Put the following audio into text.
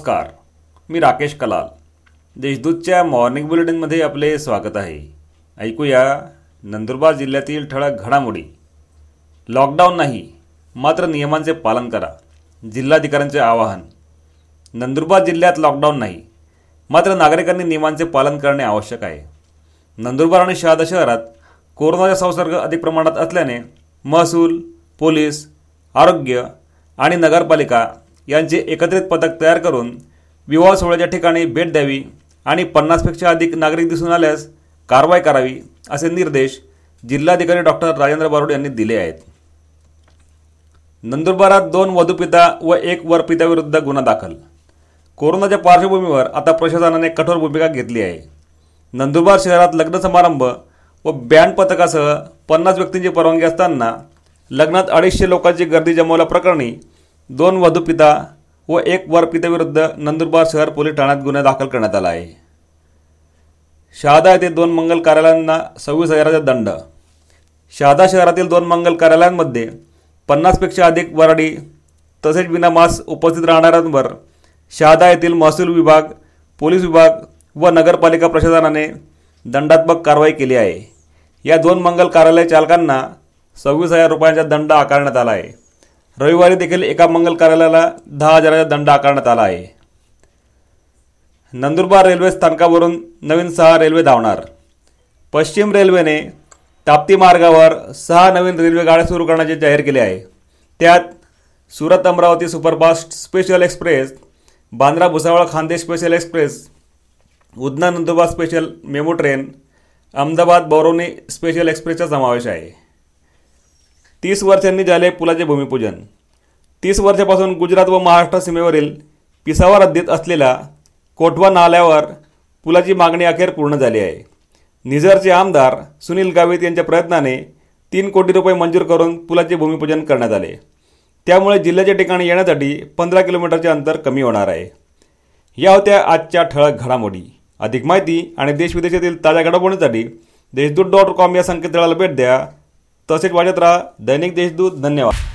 नमस्कार मी राकेश कलाल. देशदूतच्या मॉर्निंग बुलेटिनमध्ये आपले स्वागत आहे. ऐकूया नंदुरबार जिल्ह्यातील ठळक घडामोडी. लॉकडाऊन नाही मात्र नियमांचे पालन करा जिल्हाधिकाऱ्यांचे आवाहन. नंदुरबार जिल्ह्यात लॉकडाऊन नाही मात्र नागरिकांनी नियमांचे पालन करणे आवश्यक आहे. नंदुरबार आणि शहादा शहरात कोरोनाचा संसर्ग अधिक प्रमाणात असल्याने महसूल पोलीस आरोग्य आणि नगरपालिका यांचे एकत्रित पथक तयार करून विवाह सोहळ्याच्या ठिकाणी भेट द्यावी आणि पन्नासपेक्षा अधिक नागरिक दिसून आल्यास कारवाई करावी असे निर्देश जिल्हाधिकारी डॉक्टर राजेंद्र बारोड यांनी दिले आहेत. नंदुरबारात दोन वधूपिता व एक वरपित्याविरुद्ध गुन्हा दाखल. कोरोनाच्या पार्श्वभूमीवर आता प्रशासनाने कठोर भूमिका घेतली आहे. नंदुरबार शहरात लग्न समारंभ व बँड पथकासह पन्नास व्यक्तींची परवानगी असताना लग्नात अडीचशे लोकांची गर्दी जमवल्याप्रकरणी दोन वधूपिता व एक वरपित्याविरुद्ध नंदुरबार शहर पोलीस ठाण्यात गुन्हा दाखल करण्यात आला आहे. शहादा येथे दोन मंगल कार्यालयांना सव्वीस हजाराचा दंड. शहादा शहरातील दोन मंगल कार्यालयांमध्ये पन्नासपेक्षा अधिक वराडी तसेच विनामास उपस्थित राहणाऱ्यांवर शहादा येथील महसूल विभाग पोलीस विभाग व नगरपालिका प्रशासनाने दंडात्मक कारवाई केली आहे. या दोन मंगल कार्यालय चालकांना सव्वीस हजार रुपयांचा दंड आकारण्यात आला आहे. रविवारी देखील एका मंगल कार्यालयाला दहा हजाराचा दंड आकारण्यात आला आहे. नंदुरबार रेल्वे स्थानकावरून नवीन सहा रेल्वे धावणार. पश्चिम रेल्वेने ताप्ती मार्गावर सहा नवीन रेल्वे गाड्या सुरू करण्याचे जाहीर केले आहे. त्यात Surat Amravati superfast special express Bandra Bhusawal Khandesh special express Udhna Nandurbar special memu train Ahmedabad Barauni special एक्सप्रेसचा समावेश आहे. तीस वर्षांनी झाले पुलाचे भूमिपूजन. तीस वर्षापासून गुजरात व महाराष्ट्र सीमेवरील पिसावर हद्दीत असलेल्या कोठवा नाल्यावर पुलाची मागणी अखेर पूर्ण झाली आहे. निझरचे आमदार सुनील गावित यांच्या प्रयत्नाने तीन कोटी रुपये मंजूर करून पुलाचे भूमिपूजन करण्यात आले. त्यामुळे जिल्ह्याच्या ठिकाणी येण्यासाठी पंधरा किलोमीटरचे अंतर कमी होणार आहे. या होत्या आजच्या ठळक घडामोडी. अधिक माहिती आणि देशविदेशातील ताज्या घडामोडींसाठी देशदूत डॉट कॉम या संकेतस्थळाला भेट द्या. तसेच वाजत राहा. दैनिक देशदूत धन्यवाद.